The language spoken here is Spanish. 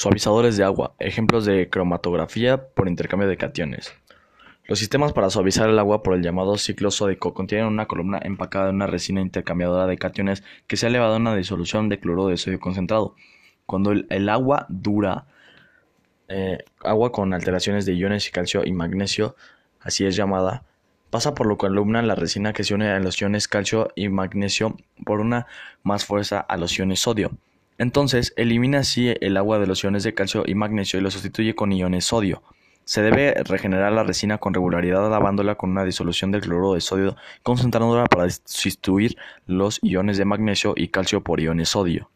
Suavizadores de agua. Ejemplos de cromatografía por intercambio de cationes. Los sistemas para suavizar el agua por el llamado ciclo sódico contienen una columna empacada en una resina intercambiadora de cationes que se ha elevado a una disolución de cloruro de sodio concentrado. Cuando el, agua dura, eh, agua con alteraciones de iones y calcio y magnesio, así es llamada, pasa por la columna la resina que se une a los iones calcio y magnesio por una más fuerza a los iones sodio. Entonces, elimina así el agua de los iones de calcio y magnesio y lo sustituye con iones sodio. Se debe regenerar la resina con regularidad lavándola con una disolución del cloruro de sodio concentrándola para sustituir los iones de magnesio y calcio por iones sodio.